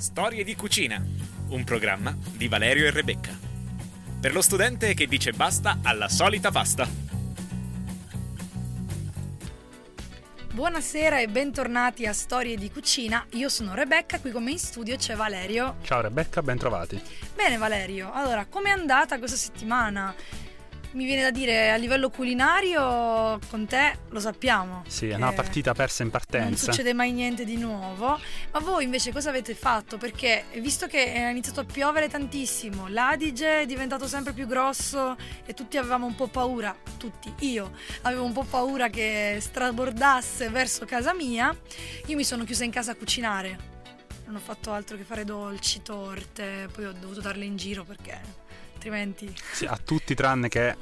Storie di cucina, un programma di Valerio e Rebecca. Per lo studente che dice basta alla solita pasta. Buonasera e bentornati a Storie di Cucina. Io sono Rebecca, qui con me in studio c'è Valerio. Ciao Rebecca, ben trovati. Bene Valerio, allora com'è andata questa settimana? Mi viene da dire a livello culinario con te lo sappiamo. Sì, è una partita persa in partenza. Non succede mai niente di nuovo. Ma voi invece cosa avete fatto? Perché visto che è iniziato a piovere tantissimo, l'Adige è diventato sempre più grosso e tutti avevamo un po' paura, tutti, io avevo un po' paura che strabordasse verso casa mia, io mi sono chiusa in casa a cucinare. Non ho fatto altro che fare dolci, torte, poi ho dovuto darle in giro perché altrimenti... Sì, a tutti tranne che...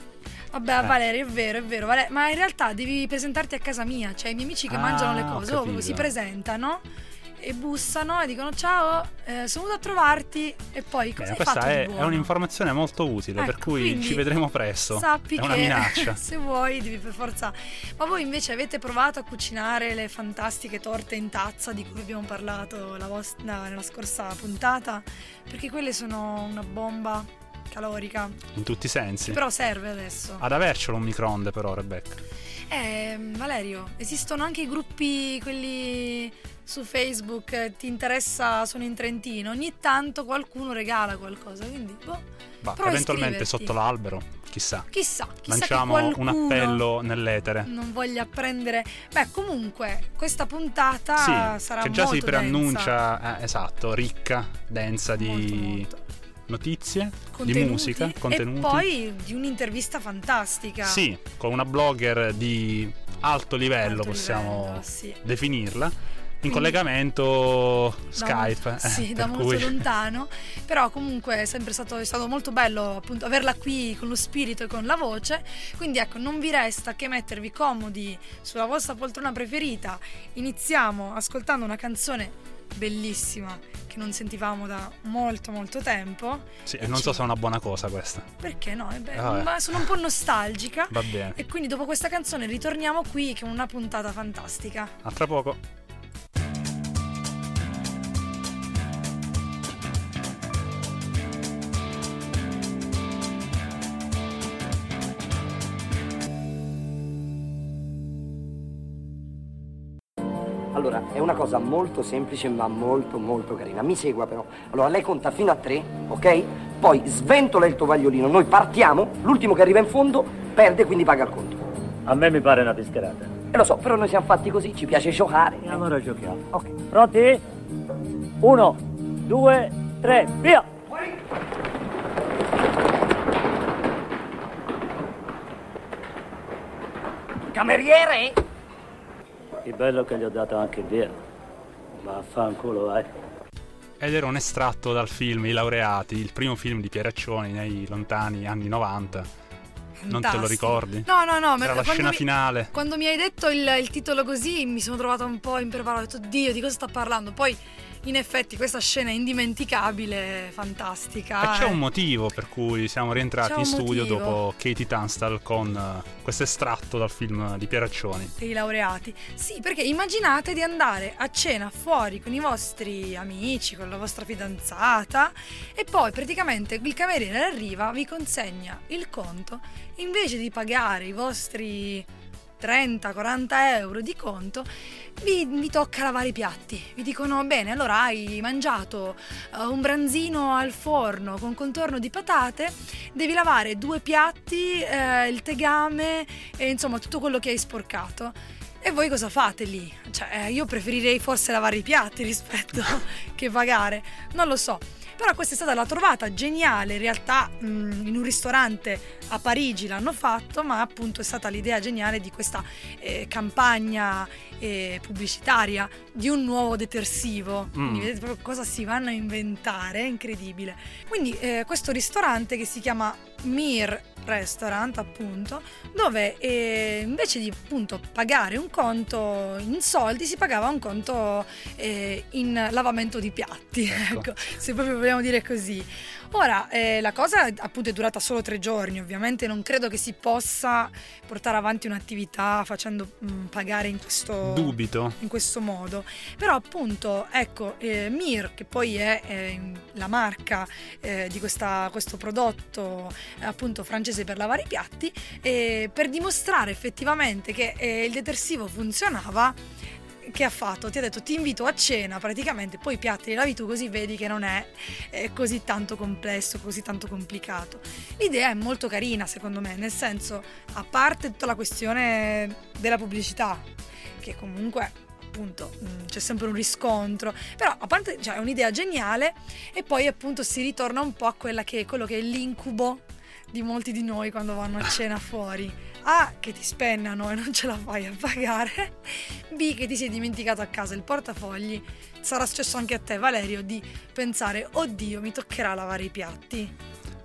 Vabbè, eh. Valerio, è vero, è vero. Vale... Ma in realtà devi presentarti a casa mia, cioè i miei amici che ah, mangiano le cose, oh, si presentano e bussano e dicono ciao, eh, sono venuto a trovarti e poi cosa Beh, questa è, è, un'informazione molto utile, ecco, per cui ci vedremo presto. Sappi è che una minaccia. se vuoi devi per forza. Ma voi invece avete provato a cucinare le fantastiche torte in tazza di cui abbiamo parlato vostra, nella scorsa puntata? Perché quelle sono una bomba calorica. In tutti i sensi. Però serve adesso. Ad avercelo un microonde però, Rebecca. Eh, Valerio, esistono anche i gruppi, quelli su Facebook, ti interessa, sono in Trentino, ogni tanto qualcuno regala qualcosa, quindi boh. Bah, eventualmente sotto l'albero, chissà. Chissà, chissà Lanciamo un appello nell'etere. Non voglia prendere. Beh, comunque, questa puntata sì, sarà che già si preannuncia, eh, esatto, ricca, densa di molto, molto notizie, contenuti, di musica, contenuti. E poi di un'intervista fantastica. Sì, con una blogger di alto livello, alto possiamo livello, sì. definirla. In collegamento Skype. Da, sì, eh, da molto cui... lontano. Però comunque è sempre stato, è stato molto bello appunto averla qui con lo spirito e con la voce. Quindi ecco, non vi resta che mettervi comodi sulla vostra poltrona preferita. Iniziamo ascoltando una canzone bellissima che non sentivamo da molto molto tempo. Sì, e non ci... so se è una buona cosa questa. Perché no? Beh, ma sono un po' nostalgica. Va bene. E quindi dopo questa canzone ritorniamo qui che è una puntata fantastica. A tra poco. Allora, è una cosa molto semplice ma molto molto carina. Mi segua però. Allora, lei conta fino a tre, ok? Poi sventola il tovagliolino, noi partiamo, l'ultimo che arriva in fondo perde, quindi paga il conto. A me mi pare una pescherata. Eh lo so, però noi siamo fatti così, ci piace giocare. E allora giochiamo. Ok. Pronti? Uno, due, tre, via! Cameriere! Che bello che gli ho dato anche via. Vaffanculo, vai. Ed era un estratto dal film I laureati, il primo film di Pieraccioni nei lontani anni 90. Non te lo ricordi? No, no, no. Era la scena mi, finale. Quando mi hai detto il, il, titolo così mi sono trovata un po' impreparato. Ho detto, Dio, di cosa sta parlando? Poi in effetti questa scena è indimenticabile, fantastica. E c'è un motivo per cui siamo rientrati in studio motivo. dopo Katie Tunstall con uh, questo estratto dal film di Pieraccioni. Per i laureati. Sì, perché immaginate di andare a cena fuori con i vostri amici, con la vostra fidanzata e poi praticamente il cameriere arriva, vi consegna il conto, invece di pagare i vostri 30-40 euro di conto, vi, vi, tocca lavare i piatti. Vi dicono: Bene, allora hai mangiato uh, un branzino al forno con contorno di patate, devi lavare due piatti, uh, il tegame e insomma tutto quello che hai sporcato. E voi cosa fate lì? Cioè, io preferirei forse lavare i piatti rispetto che pagare. Non lo so. Però questa è stata la trovata geniale, in realtà mh, mm, in un ristorante a Parigi l'hanno fatto, ma appunto è stata l'idea geniale di questa eh, campagna eh, pubblicitaria di un nuovo detersivo. Mm. Quindi vedete proprio cosa si vanno a inventare, è incredibile. Quindi eh, questo ristorante che si chiama Mir Restaurant, appunto, dove eh, invece di appunto pagare un conto in soldi, si pagava un conto eh, in lavamento di piatti, ecco. ecco, se proprio vogliamo dire così. Ora, eh, la cosa appunto è durata solo tre giorni, ovviamente non credo che si possa portare avanti un'attività facendo mh, mm, pagare in questo dubito in questo modo. Però appunto, ecco, eh, Mir, che poi è eh, la marca eh, di questa, questo prodotto appunto francese per lavare i piatti, per dimostrare effettivamente che eh, il detersivo funzionava, che ha fatto? Ti ha detto ti invito a cena praticamente, poi i piatti li lavi tu così vedi che non è eh, così tanto complesso, così tanto complicato. L'idea è molto carina secondo me, nel senso, a parte tutta la questione della pubblicità, che comunque appunto mm, c'è sempre un riscontro, però a parte cioè, è un'idea geniale e poi appunto si ritorna un po' a quella che è quello che è l'incubo di molti di noi quando vanno a cena fuori a. che ti spennano e non ce la fai a pagare. B. che ti sei dimenticato a casa il portafogli. Sarà successo anche a te, Valerio, di pensare: oddio, mi toccherà lavare i piatti.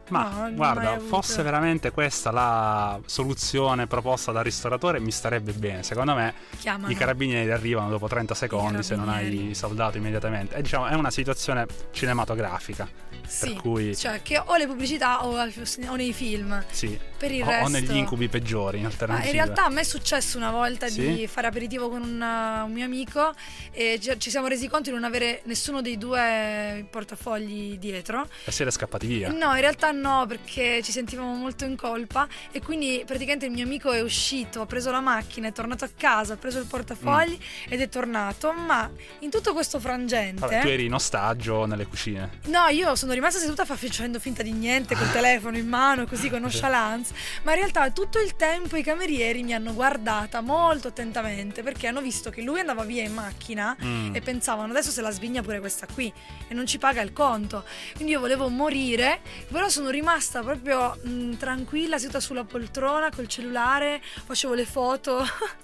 Ma no, guarda, fosse veramente questa la soluzione proposta dal ristoratore, mi starebbe bene. Secondo me Chiamano. i carabinieri arrivano dopo 30 secondi se non hai saldato immediatamente. E diciamo, è una situazione cinematografica. Sì, per cui... cioè che o le pubblicità o, o nei film. Sì. Per il o, resto... o negli incubi peggiori in alternativa. Ah, in realtà a me è successo una volta sì? di fare aperitivo con una, un mio amico e ci siamo resi conto di non avere nessuno dei due portafogli dietro. E siete scappati via? No, in realtà no, perché ci sentivamo molto in colpa e quindi praticamente il mio amico è uscito, ha preso la macchina, è tornato a casa, ha preso il portafogli mm. ed è tornato, ma in tutto questo frangente... Vabbè, tu eri in ostaggio nelle cucine. No, io sono rimasta seduta facendo finta di niente col telefono in mano, così con nonchalance, ma in realtà tutto il tempo i camerieri mi hanno guardata molto attentamente perché hanno visto che lui andava via in macchina mm. e pensavano adesso se la svigna pure questa qui e non ci paga il conto. Quindi io volevo morire, però sono rimasta rimasta proprio mh, mm, tranquilla, seduta sulla poltrona col cellulare, facevo le foto.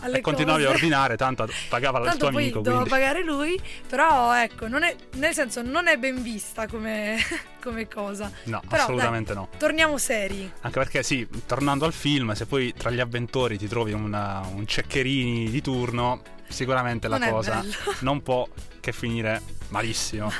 Alle e continuavi cose. a ordinare, tanto pagava tanto il tuo poi amico. Quindi. pagare lui, però ecco, è, nel senso non è ben vista come, come cosa. No, però, assolutamente dai, no. Torniamo seri. Anche perché sì, tornando al film, se poi tra gli avventori ti trovi una, un ceccherini di turno, sicuramente la non cosa non può che finire malissimo.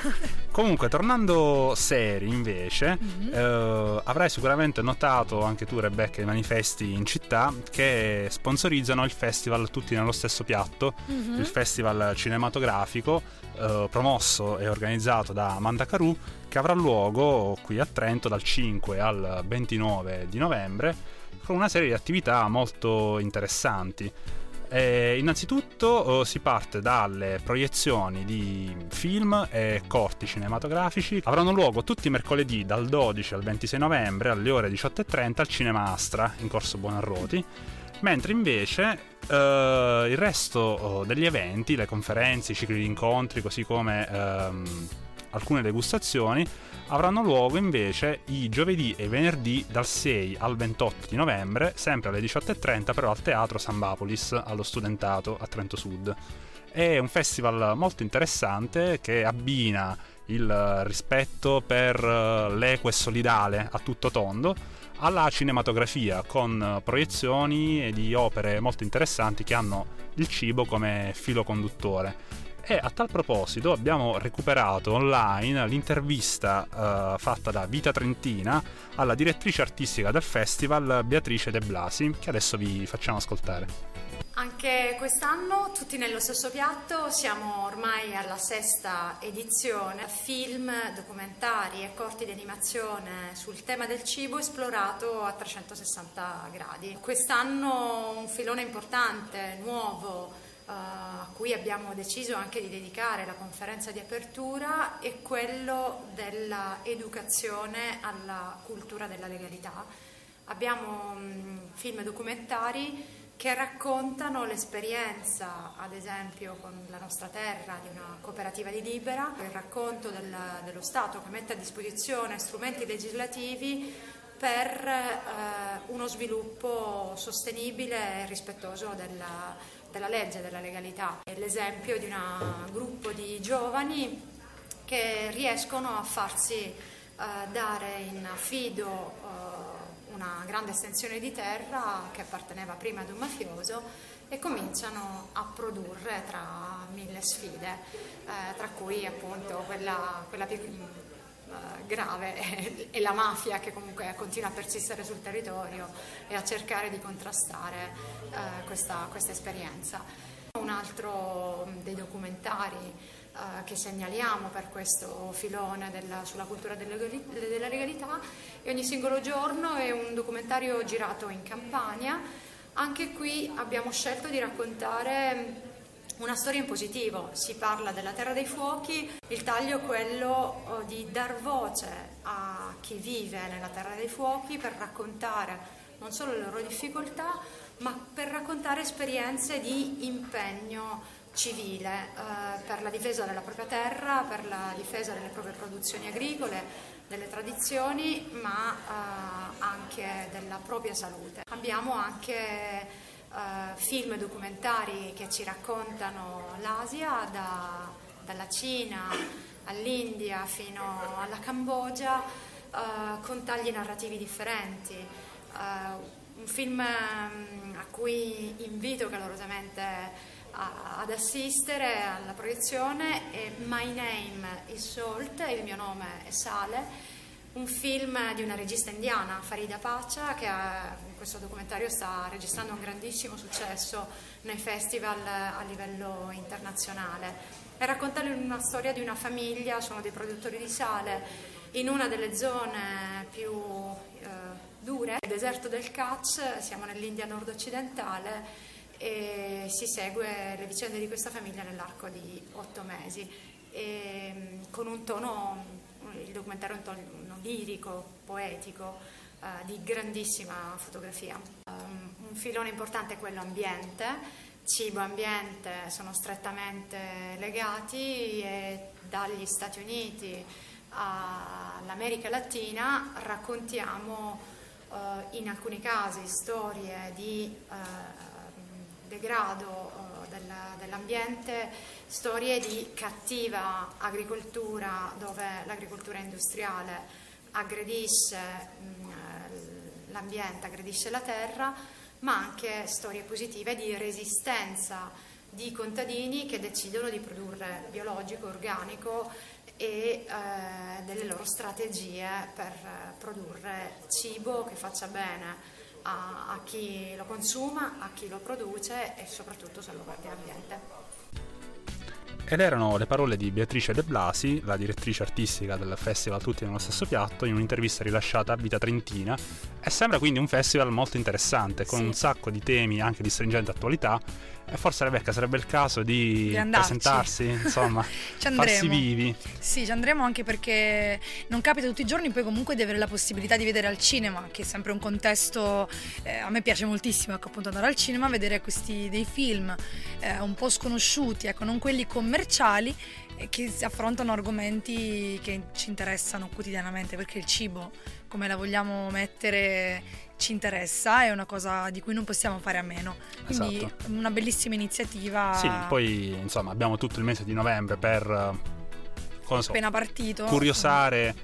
Comunque, tornando seri invece, mm-hmm. eh, avrai sicuramente notato anche tu, Rebecca, i manifesti in città che sponsorizzano il festival tutti nello stesso piatto, mm-hmm. il festival cinematografico eh, promosso e organizzato da Mandacaru che avrà luogo qui a Trento dal 5 al 29 di novembre con una serie di attività molto interessanti. Eh, innanzitutto oh, si parte dalle proiezioni di film e corti cinematografici. Avranno luogo tutti i mercoledì dal 12 al 26 novembre alle ore 18.30 al Cinema Astra in corso Buonarroti. Mentre invece eh, il resto oh, degli eventi, le conferenze, i cicli di incontri, così come ehm, alcune degustazioni, avranno luogo invece i giovedì e venerdì dal 6 al 28 di novembre, sempre alle 18.30 però al Teatro Sambapolis, allo Studentato a Trento Sud. È un festival molto interessante che abbina il rispetto per l'equo e solidale a tutto tondo alla cinematografia con proiezioni di opere molto interessanti che hanno il cibo come filo conduttore e a tal proposito abbiamo recuperato online l'intervista uh, fatta da Vita Trentina alla direttrice artistica del festival Beatrice De Blasi, che adesso vi facciamo ascoltare. Anche quest'anno, tutti nello stesso piatto, siamo ormai alla sesta edizione. Film, documentari e corti di animazione sul tema del cibo esplorato a 360 gradi. Quest'anno un filone importante, nuovo, eh, a cui abbiamo deciso anche di dedicare la conferenza di apertura è quello dell'educazione alla cultura della legalità. Abbiamo mm, film documentari che raccontano l'esperienza, ad esempio con la nostra terra, di una cooperativa di Libera, il racconto del, dello Stato che mette a disposizione strumenti legislativi per eh, uno sviluppo sostenibile e rispettoso della, della legge, della legalità. È l'esempio di un gruppo di giovani che riescono a farsi eh, dare in affido eh, una grande estensione di terra che apparteneva prima ad un mafioso e cominciano a produrre tra mille sfide, eh, tra cui appunto quella, quella grave è, la mafia che comunque continua a persistere sul territorio e a cercare di contrastare uh, questa, questa esperienza. un altro dei documentari eh, che segnaliamo per questo filone della, sulla cultura della legalità e ogni singolo giorno è un documentario girato in Campania. Anche qui abbiamo scelto di raccontare una storia in positivo, si parla della terra dei fuochi, il taglio è quello oh, di dar voce a chi vive nella terra dei fuochi per raccontare non solo le loro difficoltà, ma per raccontare esperienze di impegno civile eh, per la difesa della propria terra, per la difesa delle proprie produzioni agricole, delle tradizioni, ma eh, anche della propria salute. Abbiamo anche uh, film documentari che ci raccontano l'Asia, da, dalla Cina all'India fino alla Cambogia, uh, con tagli narrativi differenti. Uh, un film um, a cui invito calorosamente ad assistere alla proiezione è My Name is Salt, il mio nome è Sale un film di una regista indiana, Farida Pacha, che in questo documentario sta registrando un grandissimo successo nei festival a livello internazionale. E racconta una storia di una famiglia, sono dei produttori di sale, in una delle zone più eh, dure, il deserto del Kutch, siamo nell'India nord-occidentale e si segue le vicende di questa famiglia nell'arco di otto mesi, e, con un tono il documentario è un tono lirico, poetico, eh, di grandissima fotografia. Um, un filone importante è quello ambiente, cibo e ambiente sono strettamente legati e dagli Stati Uniti all'America Latina raccontiamo uh, in alcuni casi storie di uh, degrado uh, della, dell'ambiente storie di cattiva agricoltura dove l'agricoltura industriale aggredisce mh, l'ambiente, aggredisce la terra, ma anche storie positive di resistenza di contadini che decidono di produrre biologico, organico e eh, delle loro strategie per produrre cibo che faccia bene a, a chi lo consuma, a chi lo produce e soprattutto salvaguardia l'ambiente. Ed erano le parole di Beatrice De Blasi, la direttrice artistica del festival Tutti nello stesso piatto, in un'intervista rilasciata a Vita Trentina. E sembra quindi un festival molto interessante, con sì. un sacco di temi anche di stringente attualità e forse Rebecca sarebbe il caso di, di presentarsi, insomma, farsi vivi. Sì, ci andremo anche perché non capita tutti i giorni poi comunque di avere la possibilità di vedere al cinema, che è sempre un contesto, eh, a me piace moltissimo ecco, appunto andare al cinema, vedere questi dei film eh, un po' sconosciuti, ecco, non quelli commerciali che affrontano argomenti che ci interessano quotidianamente perché il cibo come la vogliamo mettere ci interessa, è una cosa di cui non possiamo fare a meno. Quindi esatto. una bellissima iniziativa. Sì, poi insomma abbiamo tutto il mese di novembre per so, appena partito curiosare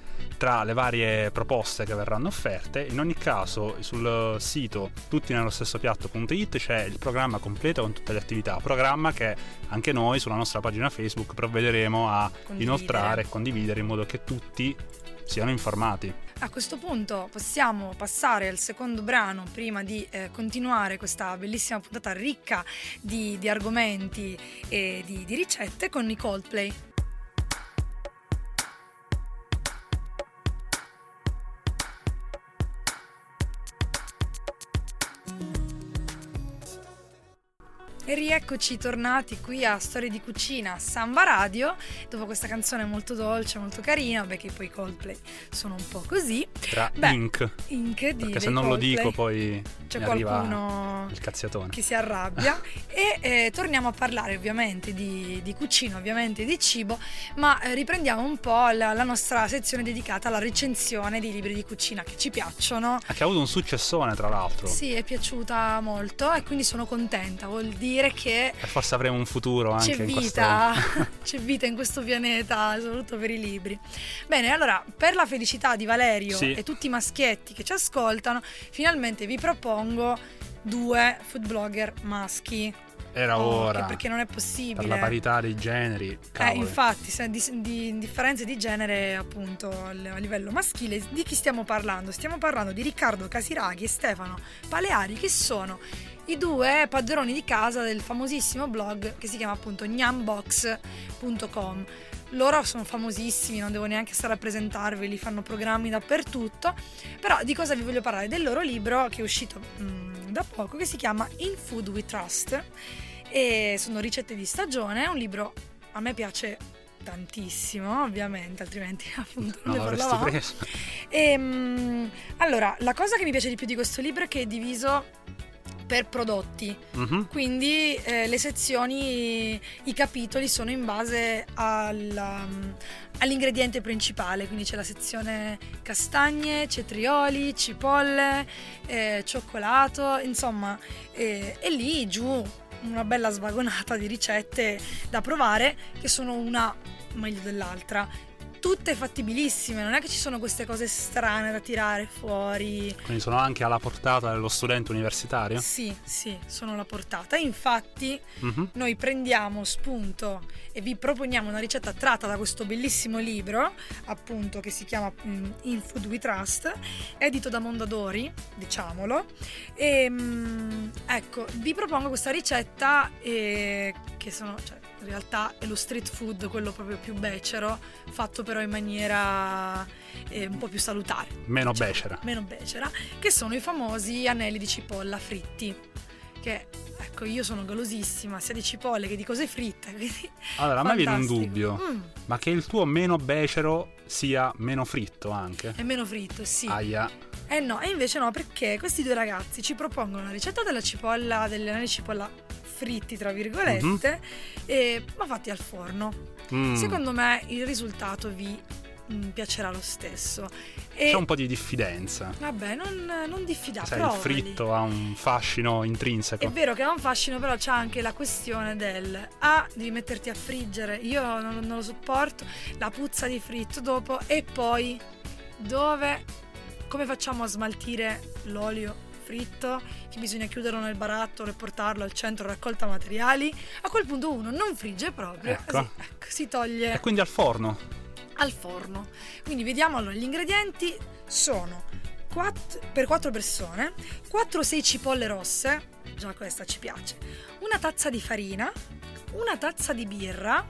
tra le varie proposte che verranno offerte. In ogni caso, sul sito tutti nello stesso piatto.it c'è il programma completo con tutte le attività. Programma che anche noi sulla nostra pagina Facebook provvederemo a condividere. inoltrare e condividere in modo che tutti siano informati. A questo punto possiamo passare al secondo brano prima di eh, continuare questa bellissima puntata ricca di, di argomenti e di, di ricette con i Coldplay. E rieccoci tornati qui a Storie di Cucina Samba Radio, dopo questa canzone molto dolce, molto carina, beh che poi i Coldplay sono un po' così. Tra beh, Ink, Ink di perché se non Coldplay. lo dico poi c'è qualcuno il cazziatone. che si arrabbia. e eh, torniamo a parlare ovviamente di, di, cucina, ovviamente di cibo, ma eh, riprendiamo un po' la, la, nostra sezione dedicata alla recensione di libri di cucina che ci piacciono. Che ha avuto un successone tra l'altro. Sì, è piaciuta molto e quindi sono contenta, vuol dire che... E forse avremo un futuro anche c'è vita, questo... c'è vita in questo pianeta, soprattutto per i libri. Bene, allora, per la felicità di Valerio sì. e tutti i maschietti che ci ascoltano, finalmente vi propongo due food blogger maschi. Era Oh, ora. che perché non è possibile. Per la parità dei generi. Eh, cavoli. infatti, se- di, di differenze di genere appunto a livello maschile, di chi stiamo parlando? Stiamo parlando di Riccardo Casiraghi e Stefano Paleari, che sono i due padroni di casa del famosissimo blog che si chiama appunto gnambox.com. Loro sono famosissimi, non devo neanche stare a presentarveli, fanno programmi dappertutto. Però di cosa vi voglio parlare? Del loro libro che è uscito mm, da poco, che si chiama In Food We Trust. E sono ricette di stagione, è un libro a me piace tantissimo, ovviamente, altrimenti appunto non Non ne parlavamo. preso. Ehm, allora, la cosa che mi piace di più di questo libro è che è diviso per prodotti, Mhm. quindi eh, le sezioni, i capitoli sono in base al, um, all'ingrediente principale, quindi c'è la sezione castagne, cetrioli, cipolle, eh, cioccolato, insomma, eh, e lì giù una bella svagonata di ricette da provare che sono una meglio dell'altra. Tutte fattibilissime, non è che ci sono queste cose strane da tirare fuori. Quindi sono anche alla portata dello studente universitario? Sì, sì, sono alla portata. Infatti, Mhm. noi prendiamo spunto e vi proponiamo una ricetta tratta da questo bellissimo libro, appunto, che si chiama mm, In Food We Trust, edito da Mondadori, diciamolo. E mm, ecco, vi propongo questa ricetta eh, che sono, cioè, in realtà è lo street food, quello proprio più becero, fatto però in maniera eh, un po' più salutare Meno diciamo, becera. meno becera, che sono i famosi anelli di cipolla fritti. Che ecco, io sono golosissima sia di cipolle che di cose fritte. Quindi Allora, a me viene un fantastico. dubbio. Mm, Ma che il tuo meno becero sia meno fritto anche? è meno fritto, sì. Aia. Eh no, e invece no, perché questi due ragazzi ci propongono la ricetta della cipolla, degli anelli di cipolla fritti, tra virgolette, e- ma fatti al forno. Mm. Secondo me il risultato vi mm, piacerà lo stesso. E C'è un po' di diffidenza. vabbè, non, non diffidate. Il fritto ha un fascino intrinseco. È vero che ha un fascino, però c'è anche la questione del A, devi metterti a friggere, io non, non lo sopporto, la puzza di fritto dopo, e poi dove, come facciamo a smaltire l'olio fritto? Che bisogna chiuderlo nel barattolo e portarlo al centro raccolta materiali? A quel punto uno non frigge proprio, Ecco. così, ecco, si toglie E quindi al forno. al forno. Quindi vediamo allora, gli ingredienti sono quatt- per 4 persone, 4-6 cipolle rosse, già questa ci piace, una tazza di farina, una tazza di birra,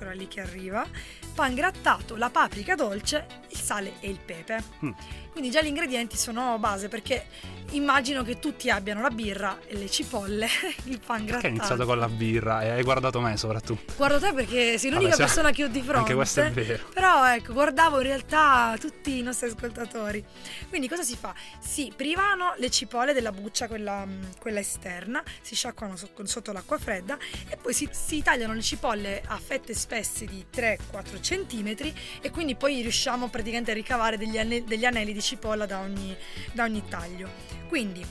eccola lì che arriva, pan grattato, la paprika dolce, il sale e il pepe. Mm. Quindi già gli ingredienti sono base perché immagino che tutti abbiano la birra e le cipolle, il pan Perché grattato. hai iniziato con la birra e hai guardato me soprattutto? Guardo te perché sei l'unica Vabbè, persona che ho di fronte. Anche questo è vero. Però ecco, guardavo in realtà tutti i nostri ascoltatori. Quindi cosa si fa? Si privano le cipolle della buccia, quella, mm, quella esterna, si sciacquano so- sotto l'acqua fredda e poi si, si tagliano le cipolle a fette spesse di 3-4 cm e quindi poi riusciamo praticamente a ricavare degli, ane- degli anelli di cipolla da ogni, da ogni taglio. Quindi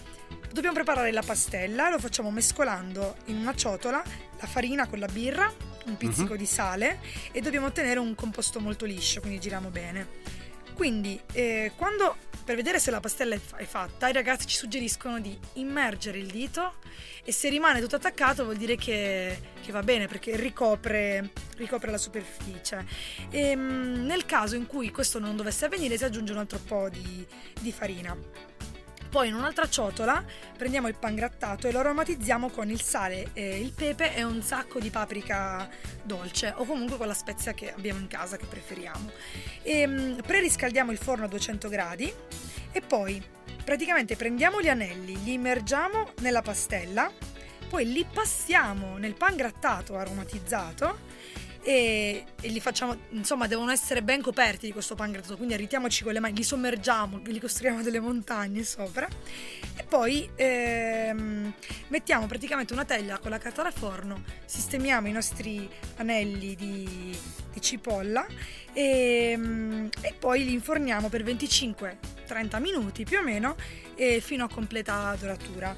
dobbiamo preparare la pastella, lo facciamo mescolando in una ciotola la farina con la birra, un pizzico Mhm. di sale e dobbiamo ottenere un composto molto liscio, quindi giriamo bene. Quindi, eh, quando per vedere se la pastella è fatta, i ragazzi ci suggeriscono di immergere il dito e se rimane tutto attaccato vuol dire che, che va bene perché ricopre, ricopre la superficie. E, mm, nel caso in cui questo non dovesse avvenire, si aggiunge un altro po' di, di farina. Poi in un'altra ciotola prendiamo il pan grattato e lo aromatizziamo con il sale, il pepe e un sacco di paprika dolce o comunque con la spezia che abbiamo in casa che preferiamo. E, mm, preriscaldiamo il forno a 200 gradi e poi praticamente prendiamo gli anelli, li immergiamo nella pastella, poi li passiamo nel pan grattato aromatizzato e, e li facciamo, insomma, devono essere ben coperti di questo pan grattato, quindi arritiamoci con le mani, li sommergiamo, li costruiamo delle montagne sopra e poi ehm, mettiamo praticamente una teglia con la carta da forno, sistemiamo i nostri anelli di, di cipolla e, e poi li inforniamo per 25-30 minuti più o meno fino a completa doratura.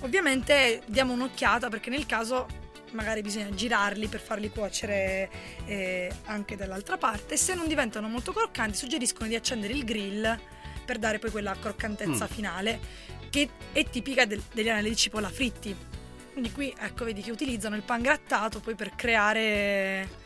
Ovviamente diamo un'occhiata perché nel caso magari bisogna girarli per farli cuocere eh, anche dall'altra parte. Se non diventano molto croccanti, suggeriscono di accendere il grill per dare poi quella croccantezza Mm. finale che è tipica del- degli anelli di cipolla fritti. Quindi qui ecco vedi che utilizzano il pangrattato poi per creare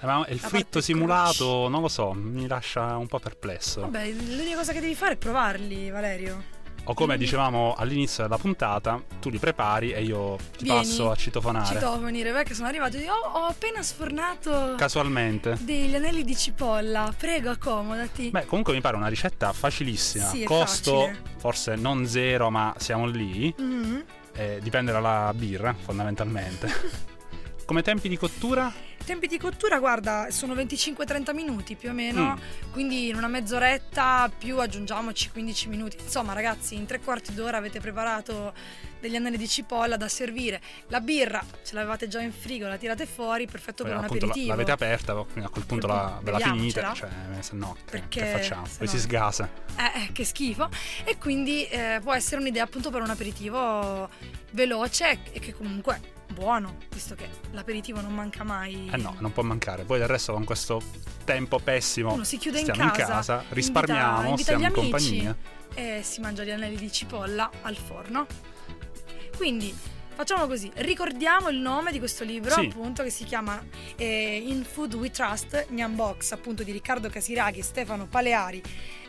Eh, il fritto simulato, non lo so, mi lascia un po' perplesso. Vabbè, l'unica cosa che devi fare è provarli, Valerio. O come dicevamo all'inizio della puntata, tu li prepari e io ti Vieni, passo a citofonare. Citofoni, Rebecca, sono arrivato oh, ho appena sfornato Casualmente. degli anelli di cipolla. Prego, accomodati. Beh, comunque mi pare una ricetta facilissima. Sì, Costo facile. forse non zero, ma siamo lì. Mhm. Eh, dipende dalla birra, fondamentalmente. come tempi di cottura? Tempi di cottura, guarda, sono 25-30 minuti più o meno, Mm. quindi in una mezz'oretta più aggiungiamoci 15 minuti. Insomma, ragazzi, in tre quarti d'ora avete preparato degli anelli di cipolla da servire. La birra ce l'avevate già in frigo, la tirate fuori, perfetto Poi, per un appunto, la- aperitivo. l'avete aperta, quindi a quel punto la, ve la finite. Cioè, se no, che, Perché che facciamo? Poi no- si sgasa. Eh, eh, che schifo. E quindi eh, può essere un'idea appunto per un aperitivo veloce e che comunque buono, visto che l'aperitivo non manca mai. Eh no, non può mancare. Poi del resto con questo tempo pessimo Uno si chiude in stiamo casa, in casa, risparmiamo, invita stiamo gli in amici. compagnia. e si mangia gli anelli di cipolla al forno. Quindi facciamo così, ricordiamo il nome di questo libro Sì. appunto che si chiama eh, In Food We Trust, Nyan Box appunto di Riccardo Casiraghi e Stefano Paleari,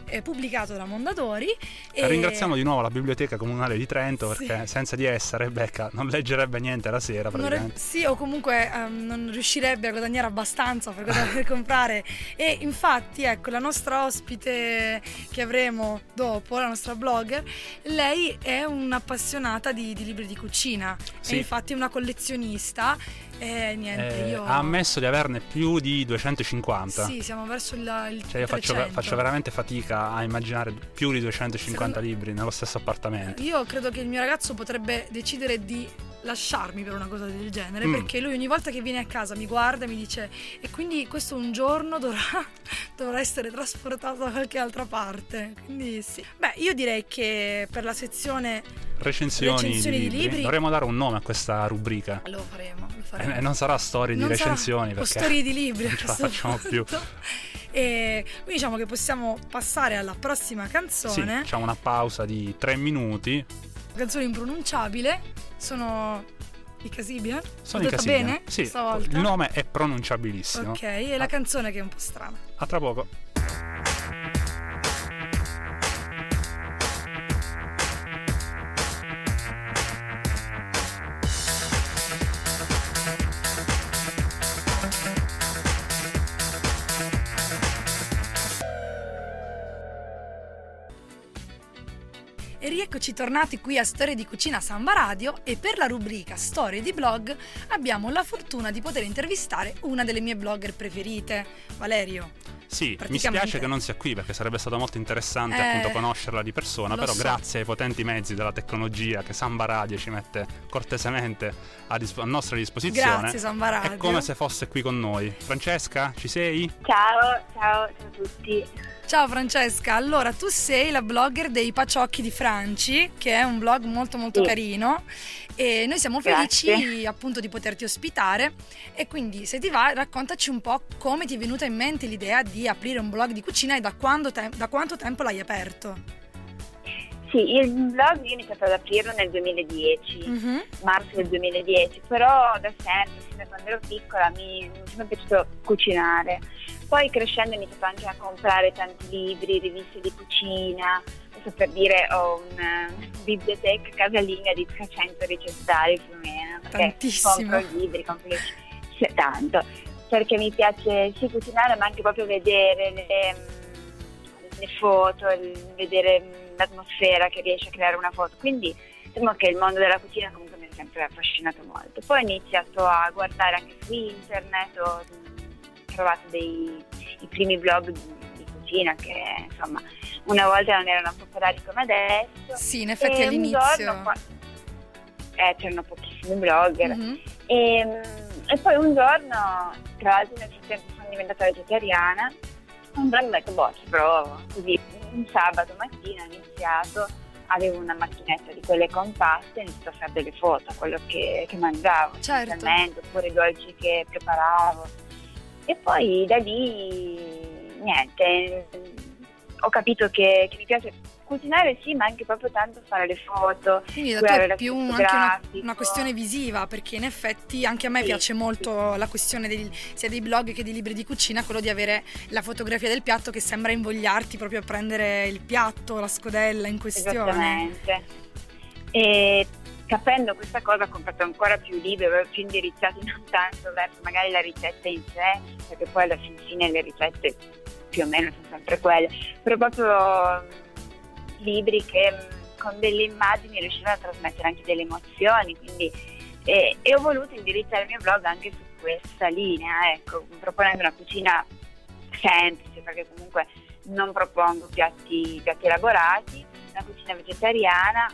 eh, pubblicato da Mondadori. E Ringraziamo di nuovo la Biblioteca Comunale di Trento Sì. perché senza di essa Rebecca non leggerebbe niente la sera re- sì, o comunque ehm, non riuscirebbe a guadagnare abbastanza per, per comprare. E infatti, ecco, la nostra ospite che avremo dopo, la nostra blogger, lei è un'appassionata di, di libri di cucina. Sì. E infatti è una collezionista. E niente, Eh, io. Ha ammesso di averne più di 250. Sì, siamo verso il. il Cioè io faccio, 300. faccio veramente fatica a immaginare più di 250 Secondo- libri nello stesso appartamento. Io credo che il mio ragazzo potrebbe decidere di lasciarmi per una cosa del genere Mm. perché lui ogni volta che viene a casa mi guarda e mi dice e quindi questo un giorno dovrà, dovrà essere trasportato da qualche altra parte quindi sì beh io direi che per la sezione Recensioni, Recensioni di, di libri. libri. Dovremmo dare un nome a questa rubrica. lo faremo lo faremo e non sarà storie di Non sarà- recensioni o perché storie di libri non ce la facciamo più. punto. e quindi diciamo che possiamo passare alla prossima Sì, canzone facciamo una pausa di tre minuti. canzone impronunciabile sono i Casibian Sono Ho i detto Casibian. bene Sì, stavolta? il nome è pronunciabilissimo. Ok, e la canzone che è un po' strana. A tra poco. E rieccoci tornati qui a Storie di Cucina Samba Radio e per la rubrica Storie di blog abbiamo la fortuna di poter intervistare una delle mie blogger preferite, Valerio. Sì, mi spiace che non sia qui perché sarebbe stato molto interessante Eh, appunto conoscerla di persona, però so. grazie ai potenti mezzi della tecnologia che Samba Radio ci mette cortesemente a, dis- a nostra disposizione. Grazie Samba Radio. È come se fosse qui con noi. Francesca, ci sei? Ciao, ciao, ciao a tutti. Ciao Francesca, allora tu sei la blogger dei Paciocchi di Franci, che è un blog molto molto Sì. carino e noi siamo Grazie. felici appunto di poterti ospitare e quindi se ti va raccontaci un po' come ti è venuta in mente l'idea di aprire un blog di cucina e da, quando te- da quanto tempo l'hai aperto. Sì, il blog io ho iniziato ad aprirlo nel 2010, Mhm. marzo del 2010, però da sempre, sin da quando ero piccola, mi, mi è sempre piaciuto cucinare. Poi crescendo ho iniziato anche a comprare tanti libri, riviste di cucina. Adesso per dire ho una biblioteca casalinga di 300 ricettari più o meno. perché Tantissimo. Compro libri, compro tanto. Perché mi piace sì cucinare, ma anche proprio vedere le, le foto, vedere l'atmosfera che riesce a creare una foto. Quindi diciamo che il mondo della cucina comunque mi ha sempre affascinato molto. Poi ho iniziato a guardare anche su internet, ho trovato dei, i primi blog di, cucina che insomma una volta non erano popolari come adesso. Sì, in effetti e un all'inizio. giorno qua- eh, c'erano pochissimi blogger. Mhm. E, mm, e poi un giorno, tra l'altro nel frattempo sono diventata vegetariana, un giorno ho detto, boh, ci provo. Così un sabato mattina ho iniziato, avevo una macchinetta di quelle compatte e ho iniziato a fare delle foto, quello che, che mangiavo, Certo. oppure i dolci che preparavo. E poi da lì, niente, ho capito che, che mi piace cucinare sì, ma anche proprio tanto fare le foto. Quindi da te è più anche una, una, questione visiva, perché in effetti anche a me sì, piace molto sì. la questione dei, sia dei blog che dei libri di cucina, quello di avere la fotografia del piatto che sembra invogliarti proprio a prendere il piatto, la scodella in questione. Esattamente. E capendo questa cosa ho comprato ancora più libri, più indirizzati non tanto verso magari la ricetta in sé, perché poi alla fine le ricette più o meno sono sempre quelle, però proprio libri che mm, con delle immagini riuscivano a trasmettere anche delle emozioni, quindi e, e ho voluto indirizzare il mio blog anche su questa linea, ecco, proponendo una cucina semplice, perché comunque non propongo piatti, piatti elaborati, una cucina vegetariana,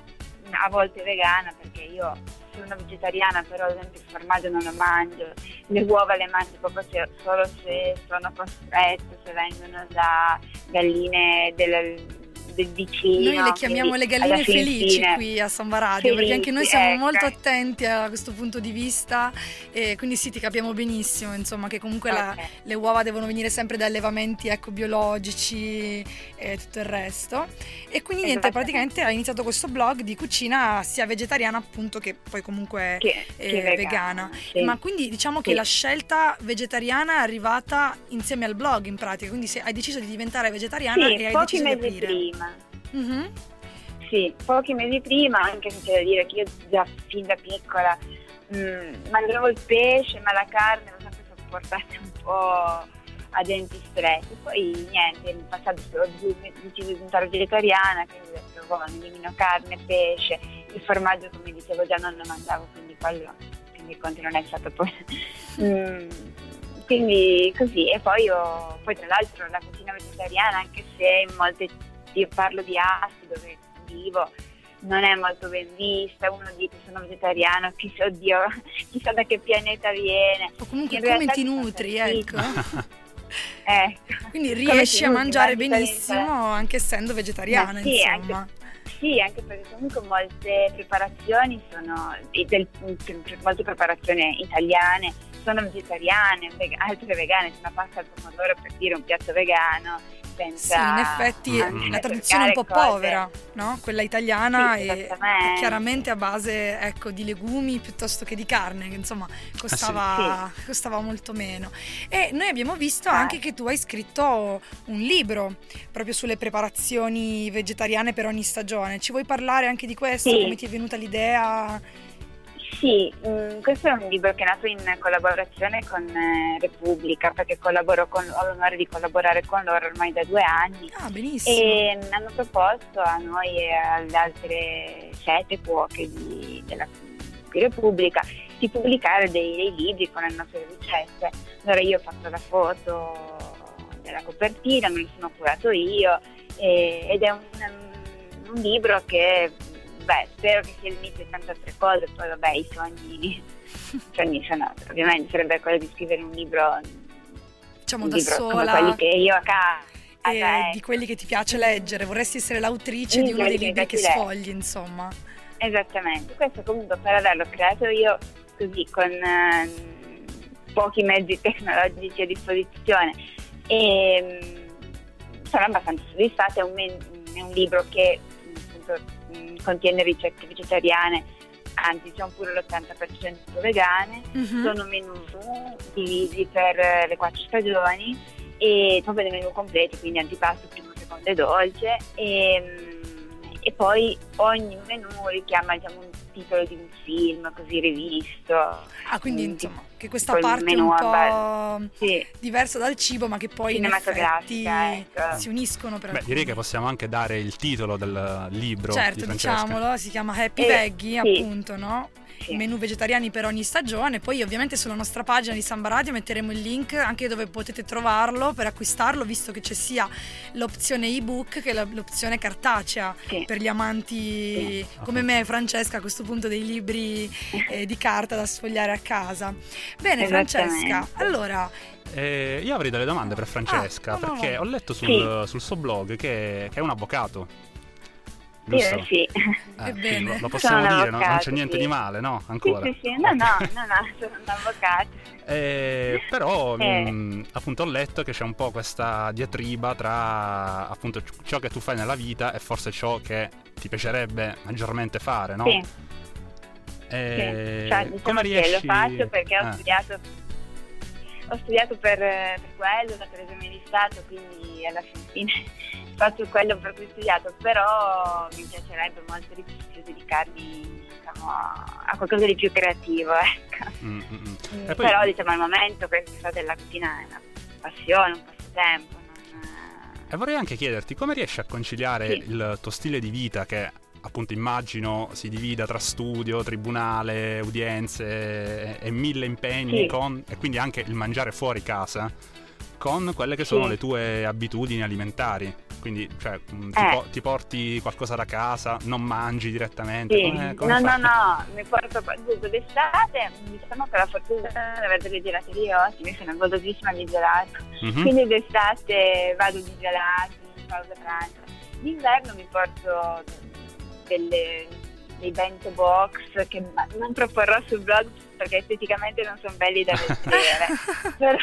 a volte vegana, perché io sono vegetariana, però ad esempio il formaggio non lo mangio, le uova le mangio proprio se, solo se sono costrette, se vengono da galline del, del vicino. Noi le chiamiamo le galline felici qui a Samba Radio, felici, perché anche noi siamo ecco. molto attenti a questo punto di vista e quindi sì, ti capiamo benissimo, insomma, che comunque okay. la, le uova devono venire sempre da allevamenti ecco, biologici e tutto il resto. E quindi niente, praticamente hai iniziato questo blog di cucina sia vegetariana appunto che poi comunque che, eh, che vegana. vegana. Sì. Ma quindi diciamo sì. che la scelta vegetariana è arrivata insieme al blog in pratica, quindi hai deciso di diventare vegetariana sì, e hai deciso di aprire. Prima Mm-hmm. Sì, pochi mesi prima, anche se c'è da dire che io già fin da piccola mh, mm, mangiavo il pesce, ma la carne l'ho sempre sopportata un po' a denti stretti. Poi niente, in passato ho deciso di diventare vegetariana, quindi ho detto, oh, elimino carne, pesce, il formaggio come dicevo già non lo mangiavo, quindi quello, quindi conti non è stato poi... mm, quindi così, e poi, ho, poi tra l'altro la cucina vegetariana, anche se in molte io parlo di Asti dove vivo, non è molto ben vista, uno dice sono vegetariano, chissà, oddio, chissà da che pianeta viene. O comunque In come ti nutri, ecco. ecco. Quindi riesci a mangiare benissimo anche essendo vegetariana, sì, insomma. Anche, sì, anche perché comunque molte preparazioni sono, del, molte preparazioni italiane sono vegetariane, altre vegane, c'è una pasta al pomodoro per dire un piatto vegano, senza... Sì, in effetti è una tradizione un po' cose. povera, no? Quella italiana sì, è chiaramente a base ecco, di legumi piuttosto che di carne, che insomma costava, ah, sì. costava molto meno. E noi abbiamo visto ah. anche che tu hai scritto un libro proprio sulle preparazioni vegetariane per ogni stagione. Ci vuoi parlare anche di questo? Come ti è venuta l'idea? Sì, mh, mm, questo è un libro che è nato in collaborazione con eh, Repubblica, perché con, ho l'onore di collaborare con loro ormai da due anni. Ah, benissimo. E mh, hanno proposto a noi e alle altre sette cuoche di, della, di Repubblica di pubblicare dei, dei, libri con le nostre ricette. Allora io ho fatto la foto della copertina, me lo sono curato io e, ed è un, un libro che beh, spero che si limiti a tante altre cose, poi vabbè, i sogni, i sogni sono, ovviamente sarebbe quello di scrivere un libro, diciamo un da libro sola. come quelli che io a casa e ecco. di quelli che ti piace leggere, vorresti essere l'autrice di uno dei libri che sfogli, insomma. Esattamente, questo comunque per averlo creato io così con eh, pochi mezzi tecnologici a disposizione e mh, mm, sono abbastanza soddisfatta, è un, è un libro che appunto contiene ricette vegetariane, anzi sono pure l'80% vegane, uh-huh. sono menù divisi per le quattro stagioni e proprio dei menù completi, quindi antipasto, primo, secondo e dolce e, e poi ogni menù richiama diciamo, un titolo di un film così rivisto. Ah, quindi insomma, che questa parte un po' sì. diversa dal cibo, ma che poi in effetti ecco. si uniscono per Beh, direi che possiamo anche dare il titolo del libro. Certo, di diciamolo, si chiama Happy eh, Veggie, sì. appunto, no? Sì. menù vegetariani per ogni stagione. Poi ovviamente sulla nostra pagina di Samba Radio metteremo il link anche dove potete trovarlo per acquistarlo, visto che c'è sia l'opzione ebook che l'opzione cartacea sì. per gli amanti sì. come me Francesca a questo punto dei libri eh, di carta da sfogliare a casa. Bene Francesca, allora eh, io avrei delle domande per Francesca, ah, perché no, no. ho letto sul, sì. sul, suo blog che, che, è un avvocato. Giusto? Io sì. Eh, Ebbene. lo, lo possiamo Sono dire, no? non c'è niente sì. di male, no? Sì, Ancora. sì, sì, no, no, no, no, sono un avvocato. Eh, però Eh. mh, appunto ho letto che c'è un po' questa diatriba tra appunto ciò che tu fai nella vita e forse ciò che ti piacerebbe maggiormente fare, no? Sì, Eh, sì. Cioè, diciamo come che riesci? lo faccio perché ho Eh, studiato, ho studiato per, per quello, da per esame di Stato, quindi alla fin fine faccio quello per cui ho studiato, però mi piacerebbe molto di più dedicarmi diciamo, a qualcosa di più creativo, ecco. mm, mm, mm. Mm, poi- Però diciamo al momento questa della cucina è una passione, un passatempo. Non... E vorrei anche chiederti come riesci a conciliare Sì. il tuo stile di vita che appunto immagino si divida tra studio, tribunale, udienze e, e mille impegni Sì. con, e quindi anche il mangiare fuori casa con quelle che sono Sì. le tue abitudini alimentari. Quindi cioè, mh, ti, Eh. po- ti porti qualcosa da casa, non mangi direttamente. Sì, come- come no, no, fai? no, mi porto dunque d'estate, diciamo che la fortuna di avere delle gelaterie ottime, sono golosissima di gelato, Mhm. quindi d'estate vado di gelati, pausa pranzo. D'inverno mi porto delle, dei bento box che non proporrò sul blog perché esteticamente non sono belli da vedere, però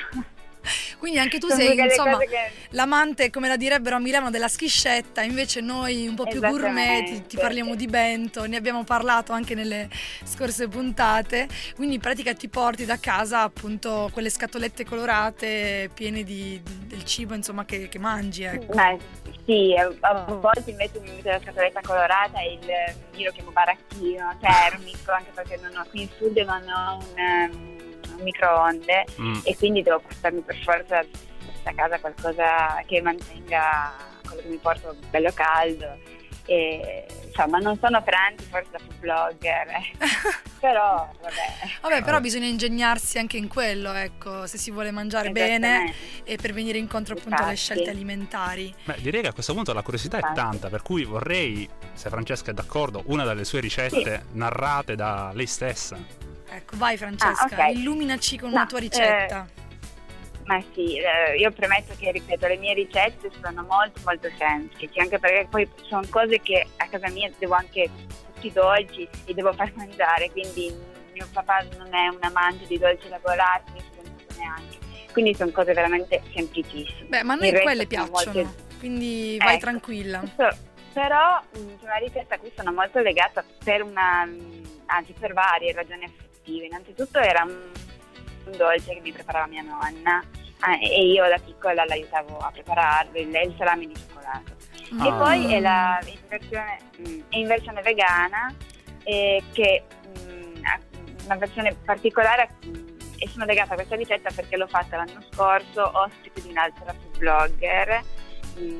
Quindi anche tu sono sei insomma che... l'amante, come la direbbero a Milano, della schiscetta, invece noi un po' più gourmet, ti, ti parliamo di bento, ne abbiamo parlato anche nelle scorse puntate, quindi in pratica ti porti da casa appunto quelle scatolette colorate piene di, del cibo insomma che, che mangi, ecco. Ma sì, a, volte invece mi metto la scatoletta colorata e il, io lo chiamo baracchino termico, anche perché non ho, qui in sud non ho un, un microonde Mm. e quindi devo portarmi per forza a casa qualcosa che mantenga quello che mi porto bello caldo. E, insomma, non sono pranzi forse da food blogger, eh. però vabbè. Vabbè, però bisogna ingegnarsi anche in quello, ecco, se si vuole mangiare bene e per venire incontro appunto alle Infatti. scelte alimentari. Beh, direi che a questo punto la curiosità è Infatti. tanta, per cui vorrei, se Francesca è d'accordo, una delle sue ricette narrate da lei stessa. Ecco, vai Francesca, Ah, ok. illuminaci con No, una tua ricetta. Ma sì, eh, io premetto che, ripeto, le mie ricette sono molto molto semplici, anche perché poi sono cose che a casa mia devo anche tutti i dolci e devo far mangiare, quindi mio papà non è un amante di dolci elaborati, neanche, quindi sono cose veramente semplicissime. Beh, ma a noi quelle piacciono, molte- quindi vai Ecco. tranquilla. Questo- Però c'è una ricetta a cui sono molto legata per una, mh, anzi per varie ragioni affettive. Innanzitutto era un, un dolce che mi preparava mia nonna ah, e io da piccola l'aiutavo a prepararlo, il, il salame di cioccolato. Ah. E poi è, la, in, versione, mh, è in versione vegana eh, che mh, ha una versione particolare mh, e sono legata a questa ricetta perché l'ho fatta l'anno scorso ospite di un'altra food blogger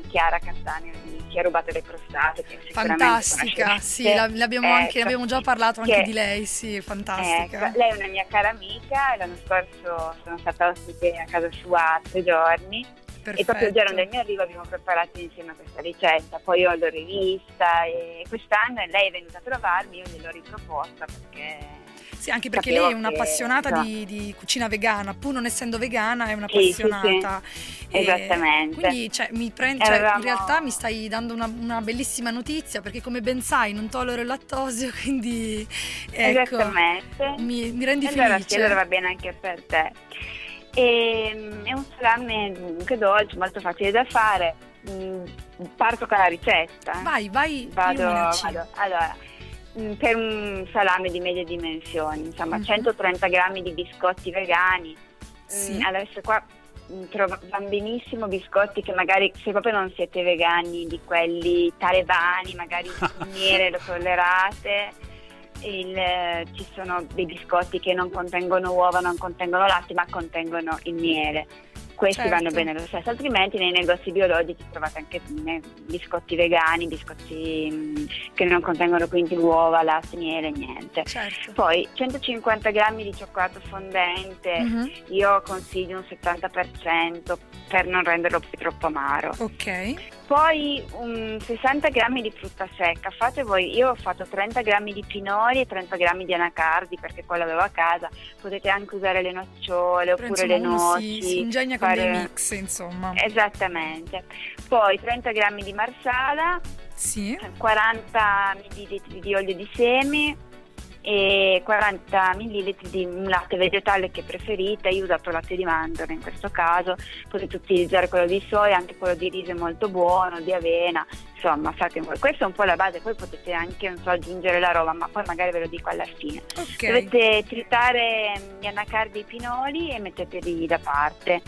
Chiara Cattaneo di Chi ha rubato le sicuramente Fantastica, sì, la- l'abbiamo anche, Ecco, abbiamo già parlato anche che- di lei, sì, fantastica. Ecco, lei è una mia cara amica e l'anno scorso sono stata ospite a casa sua tre giorni. E proprio il giorno del mio arrivo abbiamo preparato insieme questa ricetta, poi io l'ho rivista e quest'anno lei è venuta a trovarmi, io gliel'ho riproposta perché... Sì, anche perché sapevo lei è che- un'appassionata no. di, di cucina vegana, pur non essendo vegana è Sì, sì, sì. un'appassionata. Esattamente. Quindi cioè, mi prende- cioè, in Eravamo- realtà mi stai dando una, una bellissima notizia perché come ben sai non tollero il lattosio, quindi ecco, mi, mi rendi allora, felice. Sì, allora va bene anche per te. E, è un salame dunque dolce, molto facile da fare. Mm, Parto con la ricetta. Vai, vai, Vado, vado. Allora, per un salame di medie dimensioni, insomma, Mhm. 130 grammi di biscotti vegani. Sì. Mm, adesso qua mm, trova- benissimo biscotti che magari se proprio non siete vegani di quelli talebani, magari il miele lo tollerate. Il, eh, ci sono dei biscotti che non contengono uova, non contengono latte, ma contengono il miele. Questi Certo. vanno bene lo stesso, altrimenti nei negozi biologici trovate anche ne- biscotti vegani, biscotti mm, che non contengono quindi uova, latte, miele, niente. Certo. Poi 150 grammi di cioccolato fondente, Mhm. io consiglio un 70% per non renderlo più troppo amaro. Ok. Poi un 60 grammi di frutta secca, fate voi, io ho fatto 30 grammi di pinoli e 30 grammi di anacardi perché quello avevo a casa, potete anche usare le nocciole Però, oppure le noci. si, si ingegna con fare- dei mix, insomma. Esattamente. Poi 30 grammi di marsala Sì. 40 ml di olio di semi e 40 ml di latte vegetale che preferite, io ho usato latte di mandorla in questo caso, potete utilizzare quello di soia, anche quello di riso è molto buono, di avena, insomma fate voi. Questa è un po' la base, poi potete anche non so, aggiungere la roba, ma poi magari ve lo dico alla fine. Ok. Dovete tritare gli anacardi e i pinoli e metteteli da parte.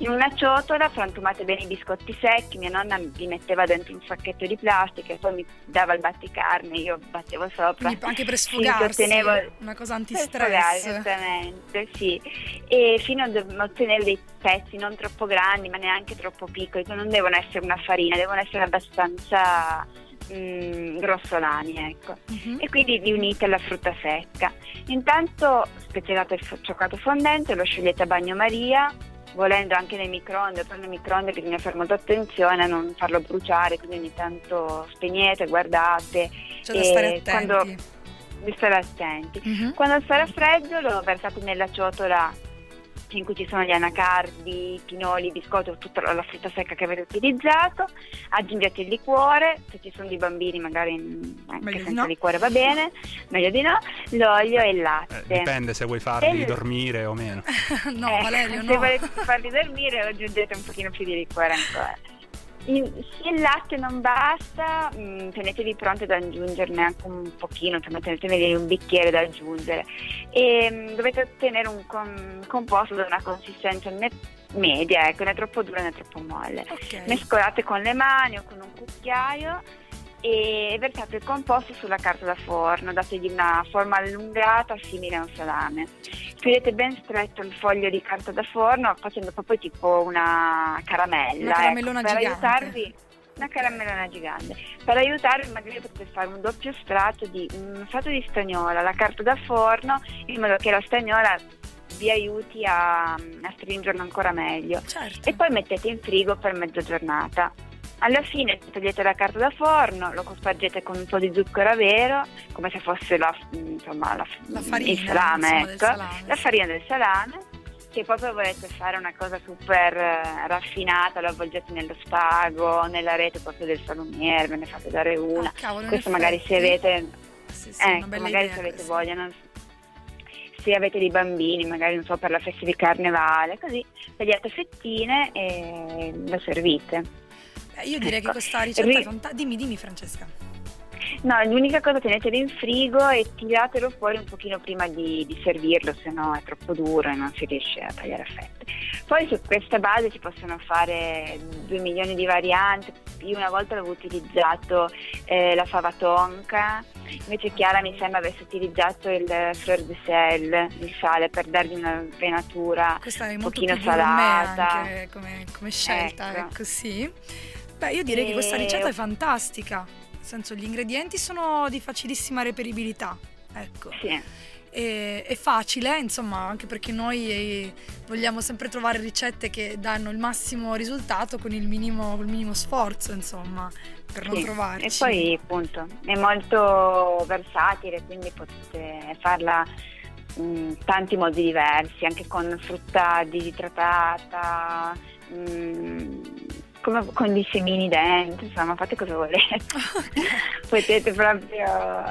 In una ciotola frantumate bene i biscotti secchi, mia nonna vi metteva dentro un sacchetto di plastica e poi mi dava il batticarne, io battevo sopra. Quindi anche per sfogarsi, ottenevo- una cosa per sfogare, antistress. Esattamente, sì. E fino a do- ottenere dei pezzi non troppo grandi, ma neanche troppo piccoli, che non devono essere una farina, devono essere abbastanza mm, grossolani, ecco. Mhm. E quindi li unite alla frutta secca. Intanto speziate il cioccolato fondente, lo sciogliete a bagnomaria, volendo anche nel microonde, però nel microonde bisogna fare molta attenzione a non farlo bruciare, quindi ogni tanto spegnete, guardate, C'è da e stare attenti. quando- di stare attenti. Mhm. Quando sarà freddo lo versate nella ciotola in cui ci sono gli anacardi, i pinoli, i biscotti, tutta la frutta secca che avete utilizzato, aggiungete il liquore, se ci sono dei bambini magari mm, anche Meglio senza no. liquore va bene, meglio di no, l'olio e il latte. Eh, dipende se vuoi farli E- dormire o meno. no, Eh, Valerio, se no. volete farli dormire aggiungete un pochino più di liquore ancora. Se il latte non basta, mh, tenetevi pronti ad aggiungerne anche un pochino, insomma tenetevi un bicchiere da aggiungere e mh, dovete ottenere un com- composto da una consistenza me- media, ecco, né troppo duro né troppo molle. Ok. Mescolate con le mani o con un cucchiaio e versate il composto sulla carta da forno, dategli una forma allungata simile a un salame. Chiudete ben stretto il foglio di carta da forno facendo proprio tipo una caramella. Una caramellona ecco, per gigante. aiutarvi una caramellona gigante. Per aiutarvi magari potete fare un doppio strato di un strato di stagnola, la carta da forno, in modo che la stagnola vi aiuti a, a stringerlo ancora meglio Certo. e poi mettete in frigo per mezza giornata. Alla fine togliete la carta da forno, lo cospargete con un po' di zucchero a vero, come se fosse la, insomma, la, La farina, il salame, ecco, salame, la farina del salame. Se proprio volete fare una cosa super eh, raffinata, lo avvolgete nello spago, nella rete proprio del salumiere, ve ne fate dare una. Ah, cavolo, Questo magari se avete Sì, sì, ecco, magari idea se avete voglia, non se avete dei bambini, magari non so, per la festa di carnevale, così tagliate fettine e lo servite. Eh, io direi che Ecco. questa ricetta Ri- fantastica. Dimmi, dimmi Francesca. No, l'unica cosa tenetelo in frigo e tiratelo fuori un pochino prima di, di servirlo, se no è troppo duro e non si riesce a tagliare a fette. Poi su questa base si possono fare due milioni di varianti. Io una volta avevo utilizzato eh, la fava tonka, invece Chiara mi sembra avesse utilizzato il fleur de sel, il sale, per dargli una venatura un pochino salata. anche come, come scelta, Ecco. ecco sì. Beh, io direi che questa E- ricetta è fantastica. Nel senso, gli ingredienti sono di facilissima reperibilità. Ecco. Sì. E- è facile, insomma, anche perché noi eh, vogliamo sempre trovare ricette che danno il massimo risultato con il minimo, col minimo sforzo, insomma, per non Sì, trovarci. E poi appunto è molto versatile, quindi potete farla in tanti modi diversi, anche con frutta disidratata, mm, come con dei semini dentro, insomma fate cosa volete. potete proprio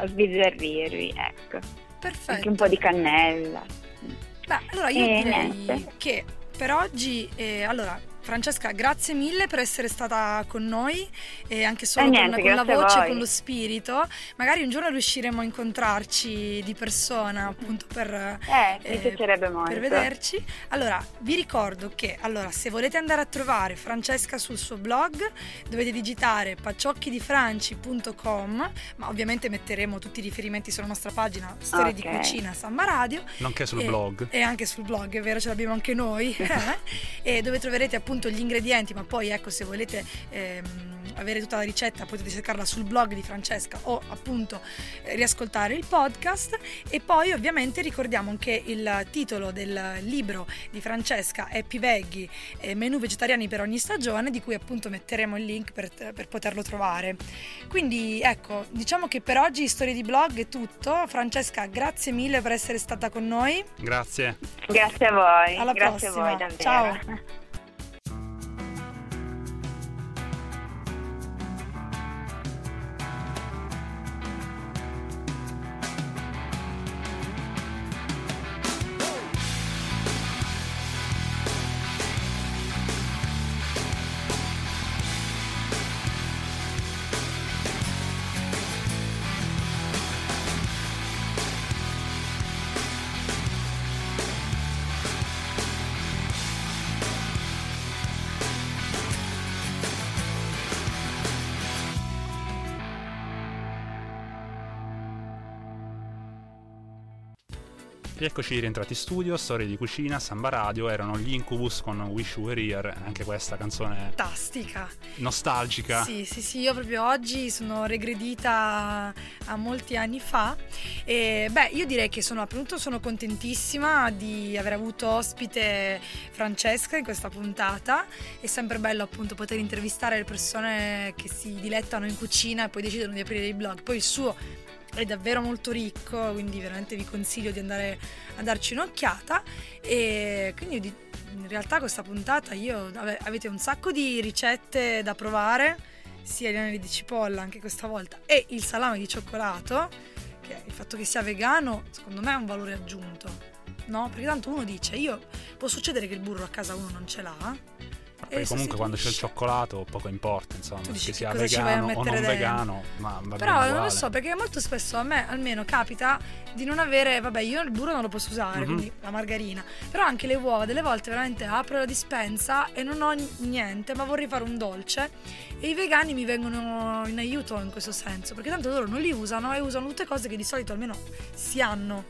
sbizzarrirvi, ecco. Perfetto. Anche un po' di cannella. Beh, allora io E direi niente. che per oggi, eh, allora Francesca, grazie mille per essere stata con noi e anche solo Eh, con- niente, con, la voce, con lo spirito. Magari un giorno riusciremo a incontrarci di persona, appunto per, Eh, mi eh, piacerebbe molto. per vederci. Allora, vi ricordo che allora, se volete andare a trovare Francesca sul suo blog, dovete digitare pacciocchidifranci.com, ma ovviamente metteremo tutti i riferimenti sulla nostra pagina Storie di Ok. Cucina Samba Radio Nonché sul e- blog. E anche sul blog, è vero, ce l'abbiamo anche noi. eh? e dove troverete appunto gli ingredienti, ma poi ecco se volete ehm, avere tutta la ricetta potete cercarla sul blog di Francesca o appunto eh, riascoltare il podcast. E poi ovviamente ricordiamo anche il titolo del libro di Francesca, Happy Veggie, eh, menù vegetariani per ogni stagione, di cui appunto metteremo il link per, per poterlo trovare. Quindi ecco, diciamo che per oggi Storie di Blog è tutto. Francesca, grazie mille per essere stata con noi. Grazie. Grazie a voi. Alla grazie prossima. a voi davvero. Ciao. Rieccoci rientrati in studio, storie di cucina, Samba Radio, erano gli Incubus con Wish You Were Here, anche questa canzone Fantastica. nostalgica. Sì, sì, sì, io proprio oggi sono regredita a molti anni fa e beh, io direi che sono appunto sono contentissima di aver avuto ospite Francesca in questa puntata. È sempre bello appunto poter intervistare le persone che si dilettano in cucina e poi decidono di aprire dei blog. Poi il suo è davvero molto ricco, quindi veramente vi consiglio di andare a darci un'occhiata e quindi di- in realtà questa puntata io avete un sacco di ricette da provare, sia gli anelli di cipolla anche questa volta e il salame di cioccolato, che il fatto che sia vegano secondo me è un valore aggiunto. No, perché tanto uno dice, io può succedere che il burro a casa uno non ce l'ha. Poi e comunque quando c'è il cioccolato poco importa, insomma, Tu dici che sia vegano o non dentro? vegano, ma va Però non lo so, perché molto spesso a me almeno capita di non avere, vabbè, io il burro non lo posso usare, Mhm. quindi la margarina. Però anche le uova, delle volte veramente apro la dispensa e non ho niente, ma vorrei fare un dolce. E i vegani mi vengono in aiuto in questo senso, perché tanto loro non li usano e usano tutte cose che di solito almeno si hanno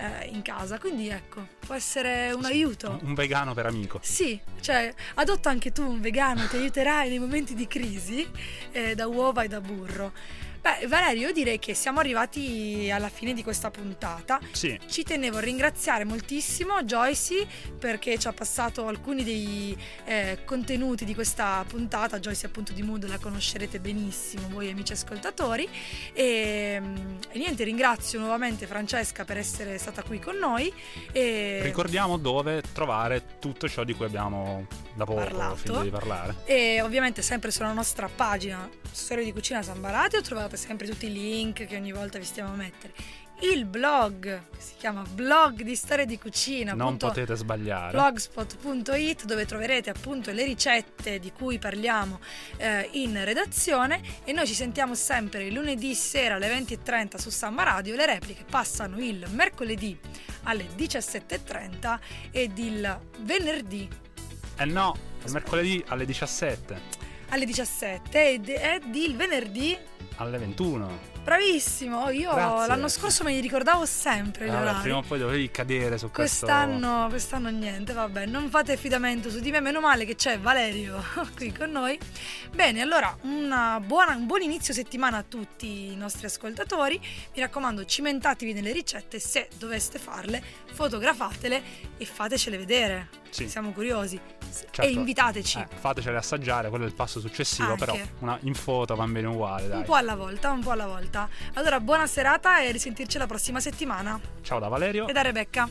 eh, in casa. Quindi ecco, può essere un aiuto. Un vegano per amico. Sì, cioè adotta anche tu un vegano, ti aiuterai nei momenti di crisi eh, da uova e da burro. Beh, Valerio, io direi che siamo arrivati alla fine di questa puntata. Sì, Ci tenevo a ringraziare moltissimo Joyce perché ci ha passato alcuni dei eh, contenuti di questa puntata. Joyce appunto di Mood la conoscerete benissimo voi amici ascoltatori. E, mm, e niente, ringrazio nuovamente Francesca per essere stata qui con noi. E... ricordiamo dove trovare tutto ciò di cui abbiamo da poco Parlato. finito di parlare. E ovviamente sempre sulla nostra pagina Storia di Cucina Samba Radio trovate sempre tutti i link che ogni volta vi stiamo a mettere. Il blog, che si chiama blog di storia di cucina, Non potete sbagliare. blogspot.it dove troverete appunto le ricette di cui parliamo eh, in redazione e noi ci sentiamo sempre il lunedì sera alle 20.30 su Samba Radio, le repliche passano il mercoledì alle 17.30 ed il venerdì Eh no, il mercoledì alle 17, alle 17 ed, ed il venerdì alle 21. bravissimo io Grazie. l'anno scorso me li ricordavo sempre gli Allora, prima o poi dovevi cadere su questo. Quest'anno, quest'anno niente, vabbè, non fate affidamento su di me, meno male che c'è Valerio qui con noi. Bene, allora una buona- un buon inizio settimana a tutti i nostri ascoltatori. Mi raccomando, cimentatevi nelle ricette, se doveste farle, fotografatele e fatecele vedere. Sì. Siamo curiosi. Certo. E invitateci. Eh, fatecele assaggiare, quello è il passo successivo, Anche. però una, in foto va bene uguale, dai. Un po' alla volta, un po' alla volta. Allora, buona serata e risentirci la prossima settimana. Ciao da Valerio. E da Rebecca.